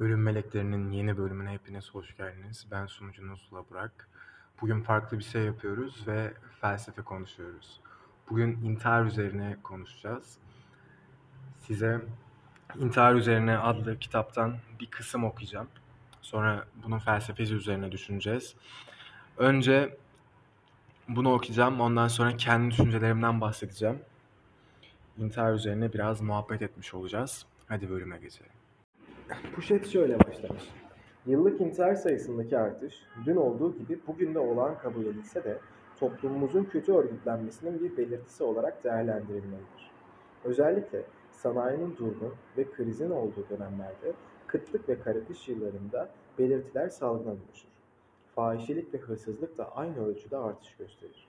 Ölüm Meleklerinin yeni bölümüne hepiniz hoş geldiniz. Ben sunucunuz Ula Burak. Bugün farklı bir şey yapıyoruz ve felsefe konuşuyoruz. Bugün intihar üzerine konuşacağız. Size İntihar Üzerine adlı kitaptan bir kısım okuyacağım. Sonra bunun felsefesi üzerine düşüneceğiz. Önce bunu okuyacağım. Ondan sonra kendi düşüncelerimden bahsedeceğim. İntihar üzerine biraz muhabbet etmiş olacağız. Hadi bölüme geçelim. Puşet şöyle başlamış. Yıllık intihar sayısındaki artış, dün olduğu gibi bugün de olağan kabul edilse de toplumumuzun kötü örgütlenmesinin bir belirtisi olarak değerlendirilmelidir. Özellikle sanayinin durgun ve krizin olduğu dönemlerde kıtlık ve karakış yıllarında belirtiler salgına dönüşür. Fahişelik ve hırsızlık da aynı ölçüde artış gösterir.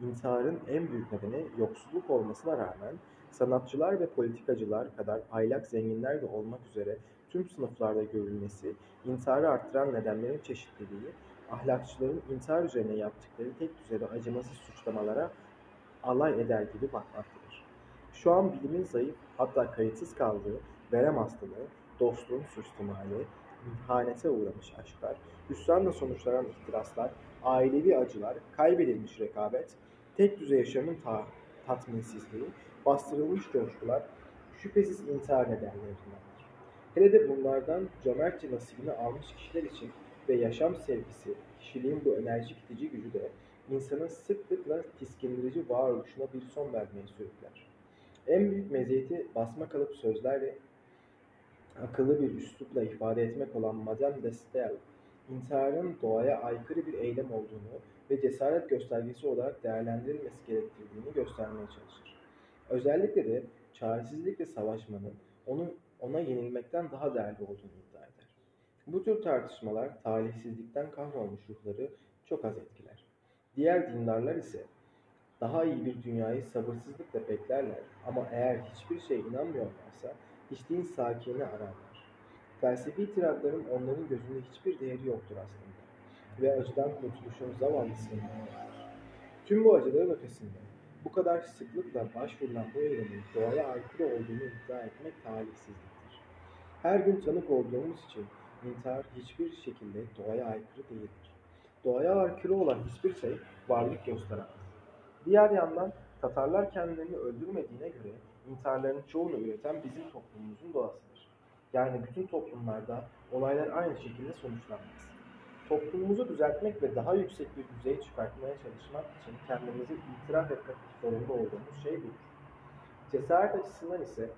İntiharın en büyük nedeni yoksulluk olmasına rağmen sanatçılar ve politikacılar kadar aylak zenginler de olmak üzere tüm sınıflarda görülmesi, intiharı arttıran nedenlerin çeşitliliği, ahlakçıların intihar üzerine yaptıkları tek düzeyde acımasız suçlamalara alay eder gibi bakmaktadır. Şu an bilimin zayıf, hatta kayıtsız kaldığı verem hastalığı, dostluğun suistimali, ihanete uğramış aşklar, hüsranla sonuçlanan ihtiraslar, ailevi acılar, kaybedilmiş rekabet, tek düzey yaşamın ta tatminsizliği, bastırılmış coşkular, şüphesiz intihar nedenlerinden. Hele de bunlardan cömertçe nasibini almış kişiler için ve yaşam sevgisi, kişiliğin bu enerji itici gücü de insanın sıklıkla tiskindirici varoluşuna bir son vermeye sürükler. En büyük meziyeti basma kalıp sözler ve akıllı bir üslupla ifade etmek olan Madame de Stael, intiharın doğaya aykırı bir eylem olduğunu ve cesaret göstergesi olarak değerlendirilmesi gerektirdiğini göstermeye çalışır. Özellikle de çaresizlikle savaşmanın onu ona yenilmekten daha değerli olduğunu iddia eder. Bu tür tartışmalar talihsizlikten kahrolmuş ruhları çok az etkiler. Diğer dindarlar ise daha iyi bir dünyayı sabırsızlıkla beklerler ama eğer hiçbir şeye inanmıyorlarsa hiçliğin sakini ararlar. Felsefi tiratların onların gözünde hiçbir değeri yoktur aslında ve acıdan kurtuluşun zavallısını Tüm bu acıların ötesinde bu kadar sıklıkla başvurulan bu eylemin doğaya aykırı olduğunu iddia etmek talihsizliktir. Her gün tanık olduğumuz için intihar hiçbir şekilde doğaya aykırı değildir. Doğaya aykırı olan hiçbir şey varlık gösteremez. Diğer yandan Tatarlar kendilerini öldürmediğine göre intiharların çoğunu üreten bizim toplumumuzun doğasıdır. Yani bütün toplumlarda olaylar aynı şekilde sonuçlanmaz. Toplumumuzu düzeltmek ve daha yüksek bir düzeye çıkartmaya çalışmak için kendimizi itiraf etmek zorunda olduğumuz şey budur. Cesaret açısından ise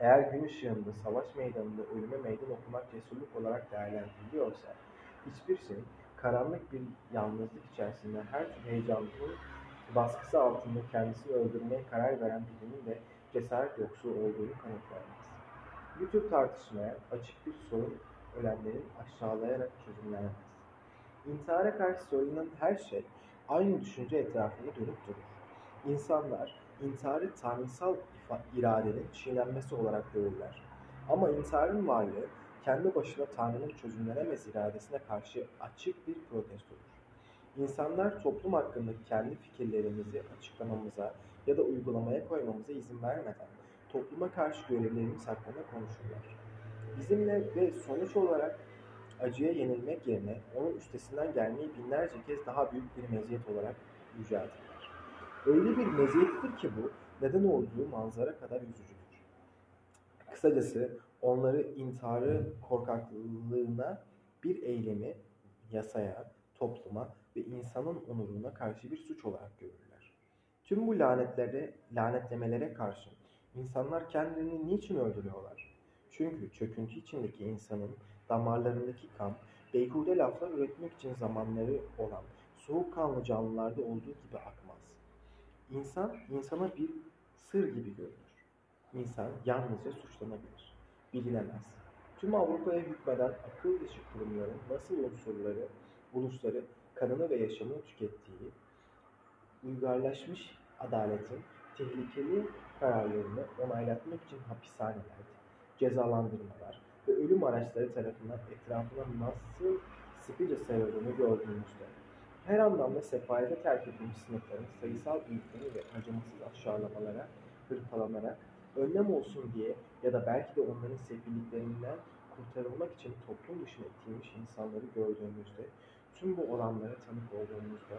eğer gün ışığında, savaş meydanında ölüme meydan okumak cesurluk olarak değerlendiriliyorsa, hiçbir şey karanlık bir yalnızlık içerisinde her tür heyecanlılığın baskısı altında kendisini öldürmeye karar veren birinin de cesaret yoksu olduğunu kanıtlayamaz. Bu tür tartışmaya açık bir sorun ölenlerin aşağılayarak çözümlenemez. İntihara karşı söylenen her şey aynı düşünce etrafında dönüp durur. İnsanlar intiharı tanrısal iradenin çiğnenmesi olarak görürler. Ama intiharın varlığı kendi başına Tanrı'nın çözümlenemez iradesine karşı açık bir protestodur. İnsanlar toplum hakkındaki kendi fikirlerimizi açıklamamıza ya da uygulamaya koymamıza izin vermeden topluma karşı görevlerimiz hakkında konuşurlar. Bizimle ve sonuç olarak acıya yenilmek yerine onun üstesinden gelmeyi binlerce kez daha büyük bir meziyet olarak yüceltirler. Öyle bir meziyettir ki bu, neden olduğu manzara kadar üzücüdür. Kısacası onları intiharı korkaklığına bir eylemi yasaya, topluma ve insanın onuruna karşı bir suç olarak görürler. Tüm bu lanetlere, lanetlemelere karşın insanlar kendilerini niçin öldürüyorlar? Çünkü çöküntü içindeki insanın damarlarındaki kan, beyhude laflar üretmek için zamanları olan soğukkanlı canlılarda olduğu gibi akmaz. İnsan, insana bir sır gibi görünür. İnsan yalnızca suçlanabilir, bilinemez. Tüm Avrupa'ya hükmeden akıl dışı kurumların nasıl unsurları, ulusları, kanını ve yaşamını tükettiği, uygarlaşmış adaletin tehlikeli kararlarını onaylatmak için hapishaneler, cezalandırmalar ve ölüm araçları tarafından etrafına nasıl sıkıca sarıldığını gördüğümüzde her anlamda sefalete terk edilmiş sınıfların sayısal büyüklüğünü ve acımasız aşağılamalara, hırpalanarak önlem olsun diye ya da belki de onların sefilliklerinden kurtarılmak için toplum dışına itilmiş insanları gördüğümüzde, tüm bu olanlara tanık olduğumuzda,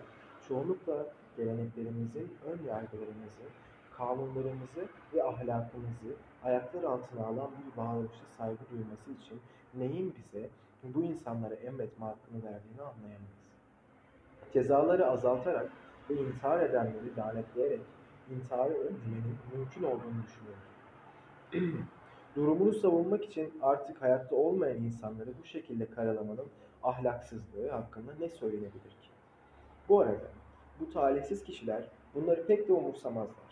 çoğunlukla geleneklerimizin ön yargılarımızı, kanunlarımızı ve ahlakımızı ayaklar altına alan bir varoluşa saygı duyması için neyin bize bu insanlara emretme hakkını verdiğini anlayamayız. Cezaları azaltarak ve intihar edenleri lanetleyerek intiharı önlemenin mümkün olduğunu düşünüyorum. Durumunu savunmak için artık hayatta olmayan insanları bu şekilde karalamanın ahlaksızlığı hakkında ne söylenebilir ki? Bu arada bu talihsiz kişiler bunları pek de umursamazlar.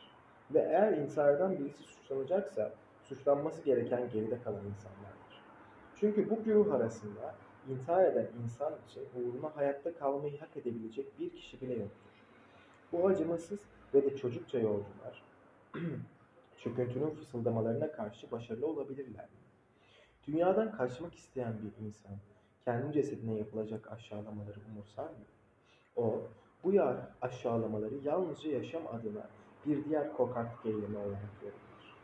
Ve eğer intihardan birisi suçlanacaksa suçlanması gereken geride kalan insanlardır. Çünkü bu güruh arasında intihar eden insan için uğruna hayatta kalmayı hak edebilecek bir kişi bile yoktur. Bu acımasız ve de çocukça yolcular çöküntünün fısıldamalarına karşı başarılı olabilirler? Dünyadan kaçmak isteyen bir insan kendi cesedine yapılacak aşağılamaları umursar mı? O, bu ya aşağılamaları yalnızca yaşam adına bir diğer korkaklık eylemi olarak görülür.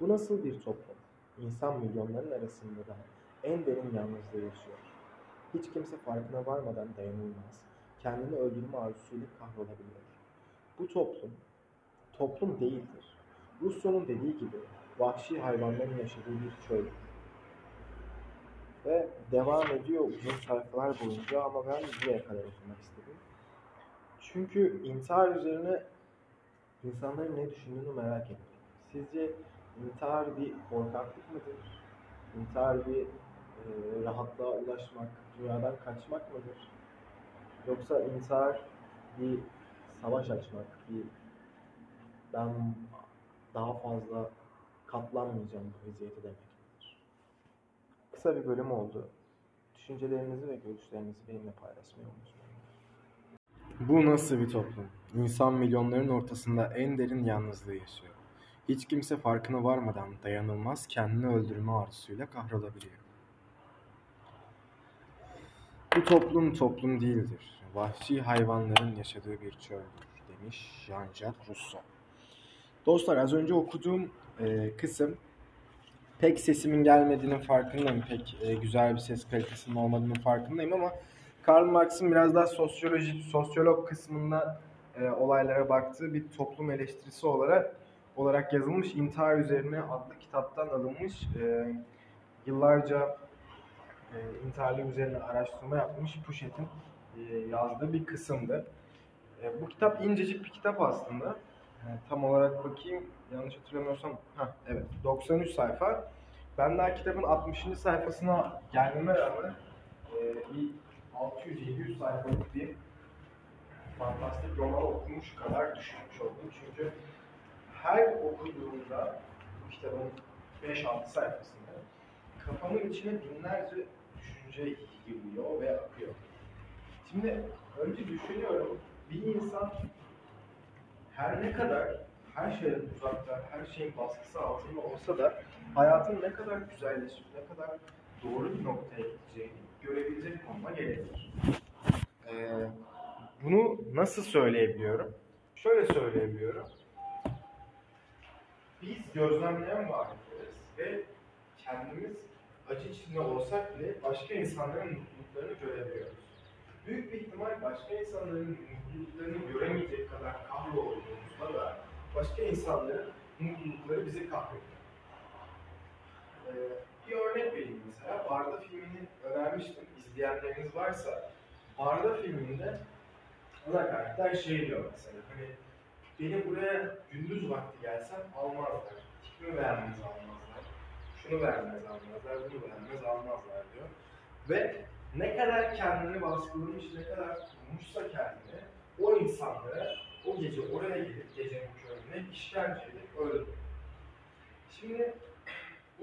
Bu nasıl bir toplum? İnsan milyonların arasında da en derin yalnızlığı yaşıyor. Hiç kimse farkına varmadan dayanılmaz. Kendini öldürme arzusuyla kahrolabiliyor. Bu toplum, toplum değildir. Rousseau'nun dediği gibi vahşi hayvanların yaşadığı bir çöl. Ve devam ediyor uzun sayfalar boyunca ama ben buraya kadar okumak istedim. Çünkü intihar üzerine insanların ne düşündüğünü merak ettim. Sizce intihar bir korkaklık mıdır? İntihar bir e, rahatlığa ulaşmak, dünyadan kaçmak mıdır? Yoksa intihar bir savaş açmak, bir ben daha fazla katlanmayacağım bu vaziyete demek midir? Kısa bir bölüm oldu. Düşüncelerinizi ve görüşlerinizi benimle paylaşmayı unutmayın. Bu nasıl bir toplum? İnsan milyonların ortasında en derin yalnızlığı yaşıyor. Hiç kimse farkına varmadan dayanılmaz kendini öldürme arzusuyla kahrolabiliyor. Bu toplum toplum değildir. Vahşi hayvanların yaşadığı bir çöldür demiş Jean-Jacques Rousseau. Dostlar az önce okuduğum e, kısım pek sesimin gelmediğinin farkındayım. Pek e, güzel bir ses kalitesinin olmadığının farkındayım ama Karl Marx'ın biraz daha sosyolojik, sosyolog kısmında e, olaylara baktığı bir toplum eleştirisi olarak olarak yazılmış intihar üzerine adlı kitaptan alınmış e, yıllarca e, intiharlı üzerine araştırma yapmış Pushet'in e, yazdığı bir kısımdı. E, bu kitap incecik bir kitap aslında. E, tam olarak bakayım yanlış hatırlamıyorsam ha evet 93 sayfa. Ben daha kitabın 60. sayfasına gelmeme rağmen e, bir 600-700 sayfalık bir fantastik roman okumuş kadar düşünmüş oldum. Çünkü her okuduğumda bu kitabın 5-6 sayfasında kafamın içine binlerce düşünce giriyor ve akıyor. Şimdi önce düşünüyorum bir insan her ne kadar her şeyden uzakta, her şeyin baskısı altında olsa da hayatın ne kadar güzelleşip, ne kadar doğru bir noktaya gideceğini görebilecek konuma gelebilir. Ee, bunu nasıl söyleyebiliyorum? Şöyle söyleyebiliyorum. Biz gözlemleyen varlıklarız ve kendimiz acı içinde olsak bile başka insanların mutluluklarını görebiliyoruz. Büyük bir ihtimal başka insanların mutluluklarını göremeyecek kadar kahrolduğumuzda da başka insanların mutlulukları bizi kahrediyor. Ee, bir örnek vereyim mesela. Barda filmini önermiştim. İzleyenleriniz varsa Barda filminde ana karakter şey diyor mesela. Hani beni buraya gündüz vakti gelsem almazlar. Tipimi beğenmez almazlar. Şunu beğenmez almazlar, bunu beğenmez almazlar diyor. Ve ne kadar kendini baskılamış, ne kadar kurmuşsa kendini o insanlara o gece oraya gidip gecenin köründe işkence edip öldürüyor. Şimdi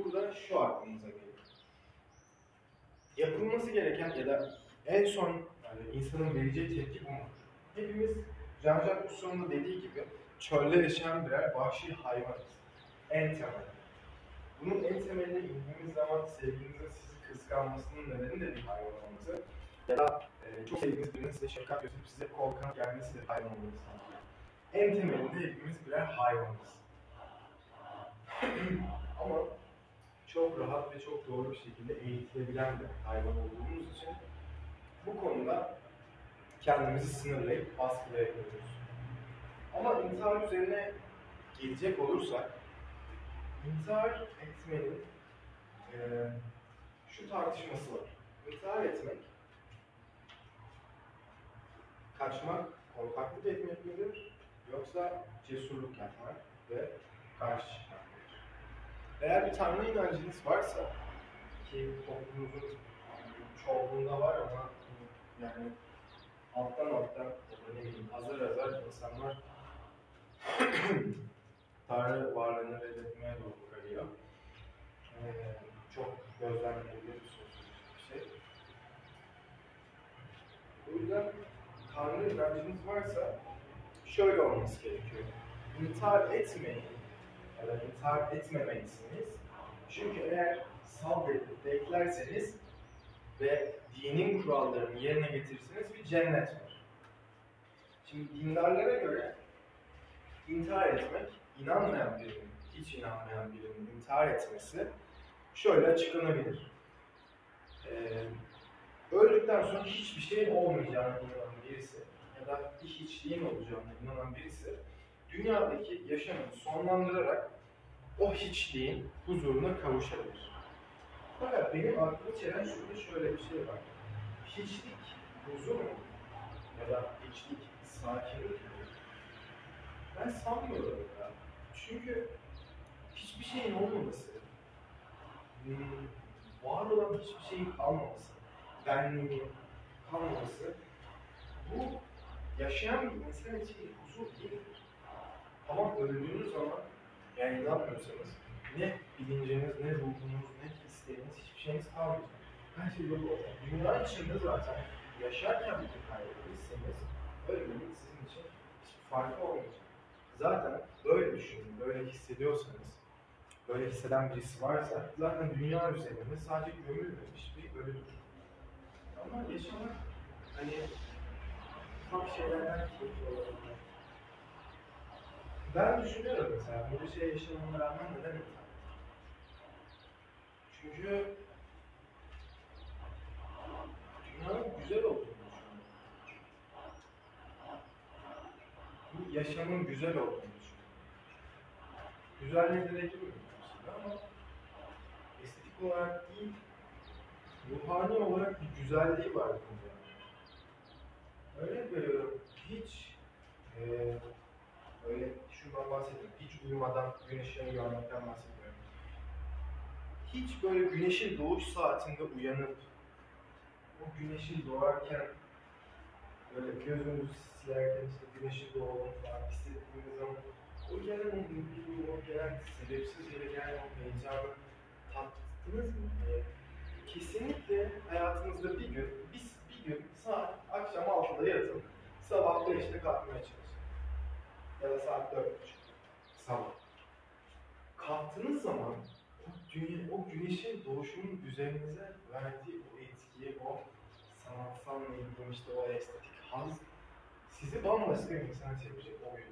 burada şu aklımıza geliyor. Yapılması gereken ya da en son yani insanın vereceği tepki bu mudur? Hepimiz Jean-Jacques Rousseau'nun dediği gibi çölde yaşayan birer vahşi hayvanız. En temel. Bunun en temeline indiğimiz zaman sevgilinizin sizi kıskanmasının nedeni de bir hayvan olması. Ya da e, çok sevdiğiniz birinin size şefkat gösterip size kol kanat gelmesi de hayvan olması. En temelinde hepimiz birer hayvanız. Ama çok rahat ve çok doğru bir şekilde eğitilebilen bir hayvan olduğumuz için bu konuda kendimizi sınırlayıp baskılayabiliyoruz. Ama intihar üzerine gelecek olursak, intihar etmenin e, şu tartışması var. İntihar etmek, kaçmak, korkaklık etmek midir? Yoksa cesurluk yapmak ve karşı? Eğer bir tanrı inancınız varsa, ki toplumumuzun çoğunluğunda var ama yani alttan alttan ne bileyim azar azar insanlar Tanrı varlığını reddetmeye doğru kayıyor. Ee, çok gözlemlenebilir bir şey. O yüzden Tanrı inancınız varsa şöyle olması gerekiyor. İntihar etmeyin ya da intihar etmemelisiniz. Çünkü eğer sabredip beklerseniz ve dinin kurallarını yerine getirirseniz bir cennet var. Şimdi dindarlara göre intihar etmek, inanmayan birinin, hiç inanmayan birinin intihar etmesi şöyle açıklanabilir. Ee, öldükten sonra hiçbir şeyin olmayacağına inanan birisi ya da bir hiçliğin olacağına inanan birisi dünyadaki yaşamını sonlandırarak o hiçliğin huzuruna kavuşabilir. Fakat benim aklımı çelen şurada şöyle bir şey var. Hiçlik huzur mu? Ya da hiçlik sakinlik mi? Ben sanmıyorum ya. Çünkü hiçbir şeyin olmaması, hmm, var olan hiçbir şeyin kalmaması, benliğin kalmaması, bu yaşayan bir insan için huzur değildir. Öldüğünüz zaman, yani inanmıyorsanız, ne bilinciniz, ne ruhunuz, ne isteğiniz, hiçbir şeyiniz kalmayacak. Her şey yok olacak. Dünya içinde zaten yaşarken bir kaybetmişseniz, ölmenin sizin için hiçbir farkı olmayacak. Zaten böyle düşünün, böyle hissediyorsanız, böyle hisseden birisi varsa zaten dünya üzerinde sadece gömülmemiş bir ölüdür. Ama yaşamak hani ufak şeylerden keyifli olabilir. Ben düşünüyorum mesela böyle şey yaşamama rağmen neden intihar Çünkü dünyanın güzel olduğunu düşünüyorum. Bu yaşamın güzel olduğunu düşünüyorum. Güzelleştirebiliyorum aslında ama estetik olarak değil, ruhani olarak bir güzelliği var bunda. Örnek veriyorum, hiç e, öyle şundan bahsediyorum, hiç uyumadan güneş ışığını görmekten bahsetmiyorum. Hiç böyle güneşin doğuş saatinde uyanıp o güneşin doğarken böyle gözünüzü silerken işte güneşin doğduğunu falan hissettiğiniz zaman o gelen o mutluluğu, o gelen sebepsiz yere gelen o heyecanı tattınız mı? Ee, kesinlikle hayatınızda bir gün, bir, bir gün saat akşam 6'da yatıp sabah 5'te kalkmaya çalışın. Ya da saat 4.30 sabah. Kalktığınız zaman o, dünya, o güneşin doğuşunun üzerinize verdiği o etkiyi, o sanatsal ne bileyim işte o estetik haz sizi bambaşka bir insan çevirecek o gün.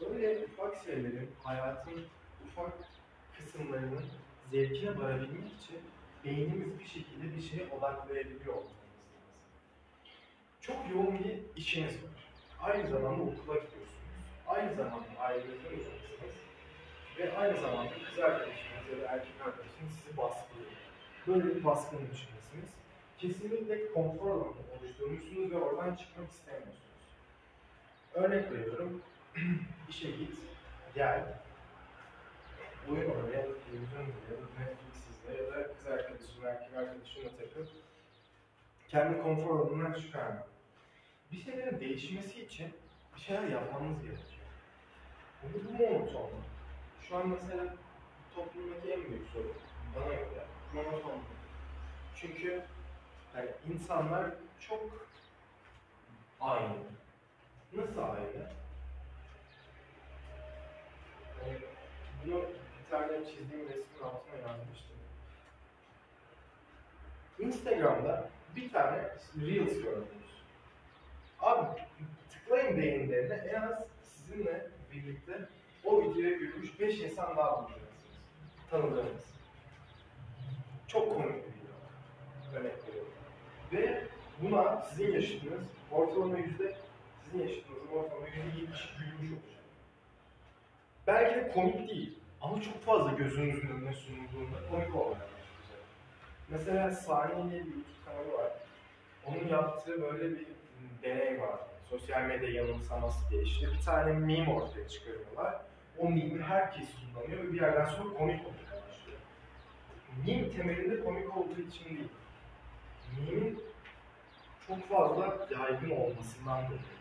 Böyle ufak şeylerin, hayatın ufak kısımlarının zevkine varabilmek için beynimiz bir şekilde bir şeye odaklayabiliyor olmamız lazım. Çok yoğun bir işiniz var. Aynı zamanda okula gidiyorsunuz. Aynı zamanda ailenizden uzaksınız. Ve aynı zamanda kız arkadaşınız ya da erkek arkadaşınız sizi baskılıyor. Böyle bir baskının içindesiniz. Kesinlikle konfor alanı oluşturmuşsunuz ve oradan çıkmak istemiyorsunuz. Örnek veriyorum, işe git, gel, oyun oyna ya da televizyon izle Netflix izle ya da kız arkadaşınla erkek arkadaşınla takıl. Kendi konfor alanından çıkarma. Bir şeylerin değişmesi için bir şeyler yapmanız gerekiyor. Bu bu monoton. Şu an mesela toplumdaki en büyük sorun bana göre monoton. Çünkü yani insanlar çok aynı. Nasıl aynı? Yani bunu bir tane çizdiğim resmin altına yazmıştım. Instagram'da bir tane Reels gördünüz. Beyinlerine en az sizinle birlikte o videoya gülmüş 5 insan daha bulacağız. tanıdığınız. Çok komik bir video. Örnek veriyorum. Ve buna sizin yaşıtınız ortalama yüzde sizin yaşıtınızın ortalama yüzde yetmiş gülmüş olacak. Belki de komik değil ama çok fazla gözünüzün önüne sunulduğunda komik olmaya başlayacak. Mesela Sani diye bir YouTube kanalı var. Onun yaptığı böyle bir deney var. Sosyal medya yanılsaması diye. İşte bir tane meme ortaya çıkarıyorlar. O meme'i herkes kullanıyor ve bir yerden sonra komik olmaya başlıyor. Meme temelinde komik olduğu için değil. Meme'in çok fazla yaygın olmasından dolayı.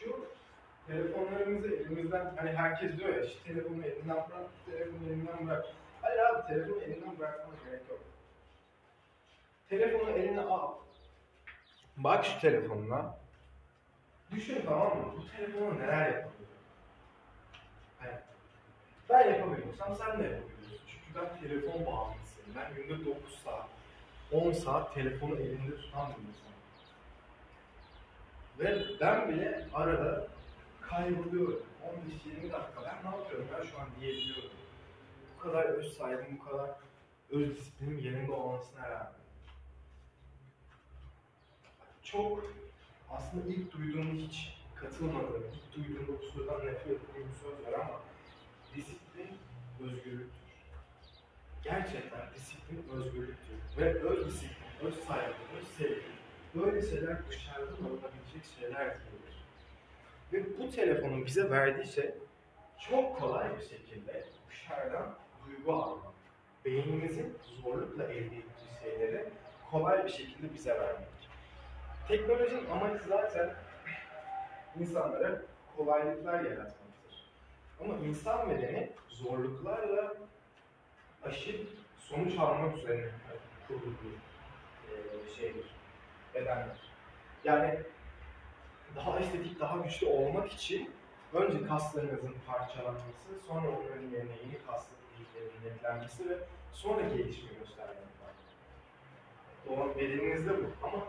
Şu telefonlarımızı elimizden, hani herkes diyor ya işte telefonu elinden bırak, telefonu elinden bırak. Hayır abi telefonu elinden bırakmana gerek yok. Telefonu eline al. Bak şu telefonuna. Düşün tamam mı? Bu telefonla neler yapabilirim? Hani ben yapabiliyorsam sen de yapabiliyorsun. Çünkü ben telefon bağımlısıyım. Ben günde 9 saat, 10 saat telefonu elimde tutan bir insanım. Ve ben bile arada kayboluyorum. 15-20 dakika ben ne yapıyorum ben şu an diyebiliyorum. Bu kadar öz saygım, bu kadar öz disiplinim yerinde olmasına rağmen. Çok aslında ilk duyduğum hiç katılmadığım, ilk duyduğumda bu sözden nefret ettiğim bir söz var ama disiplin özgürlüktür. Gerçekten disiplin özgürlüktür. Ve öz disiplin, öz saygı, öz sevgi böyle şeyler dışarıdan alınabilecek şeyler değildir. Ve bu telefonun bize verdiği şey çok kolay bir şekilde dışarıdan duygu almak. Beynimizin zorlukla elde ettiği şeyleri kolay bir şekilde bize vermek. Teknolojinin amacı zaten insanlara kolaylıklar yaratmaktır. Ama insan bedeni zorluklarla aşıp sonuç almak üzerine kurulu bir e, şeydir, bedenler. Yani daha estetik, daha güçlü olmak için önce kaslarınızın parçalanması, sonra onların yerine yeni kasların eklenmesi ve sonra gelişme göstermek var. Doğan bedeninizde bu. Ama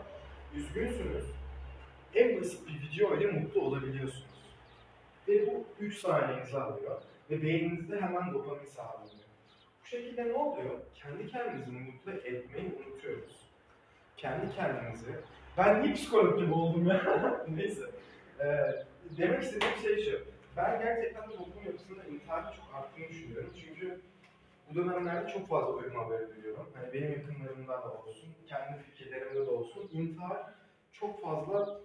üzgünsünüz, en basit bir video ile mutlu olabiliyorsunuz. Ve bu 3 saniyenizi alıyor ve beyninizde hemen dopamin sağlanıyor. Bu şekilde ne oluyor? Kendi kendimizi mutlu etmeyi unutuyoruz. Kendi kendimizi... Ben niye psikolog gibi oldum ya? Neyse. Ee, demek istediğim şey şu. Ben gerçekten toplum yapısında intiharın çok arttığını düşünüyorum. Çünkü bu dönemlerde çok fazla ölüm haberi duyuyorum. Hani benim yakınlarımda da olsun, kendi fikirlerimde de olsun. İntihar çok fazla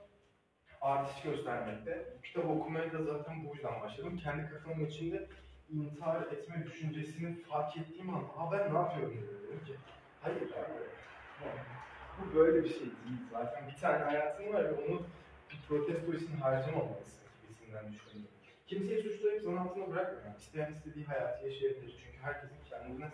artış göstermekte. Bu kitabı okumaya da zaten bu yüzden başladım. Kendi kafamın içinde intihar etme düşüncesini fark ettiğim an, aa ben ne yapıyorum dedim ki, hayır abi, bu böyle bir şey değil. Zaten bir tane hayatın var ve onu bir protesto için harcamamalısın gibisinden düşündüm. Kimseyi suçlayıp zan altına bırakmıyorum. İsteyen istediği hayatı yaşayabilir. Çünkü herkesin kendine,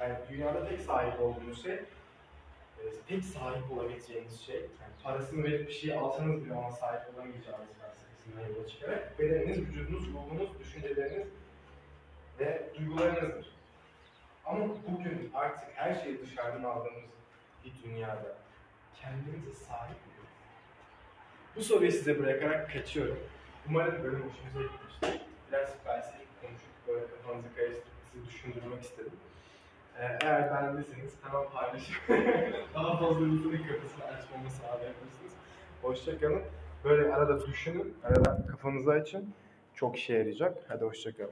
yani dünyada tek sahip olduğumuz şey e, tek sahip olabileceğiniz şey, yani parasını verip bir şey alsanız bile ona sahip olamayacağınız felsefesinden yola çıkarak bedeniniz, vücudunuz, ruhunuz, düşünceleriniz ve duygularınızdır. Ama bugün artık her şeyi dışarıdan aldığımız bir dünyada kendimize sahip miyiz? Bu soruyu size bırakarak kaçıyorum. Umarım bölüm hoşunuza gitmiştir. Biraz felsefik konuşup böyle kafanızı karıştırıp sizi düşündürmek istedim. Ee, eğer beğendiyseniz hemen paylaşıp daha fazla insanın kafasını açmamı sağlayabilirsiniz. Hoşçakalın. Böyle arada düşünün, arada kafanızı açın. Çok işe yarayacak. Hadi hoşçakalın.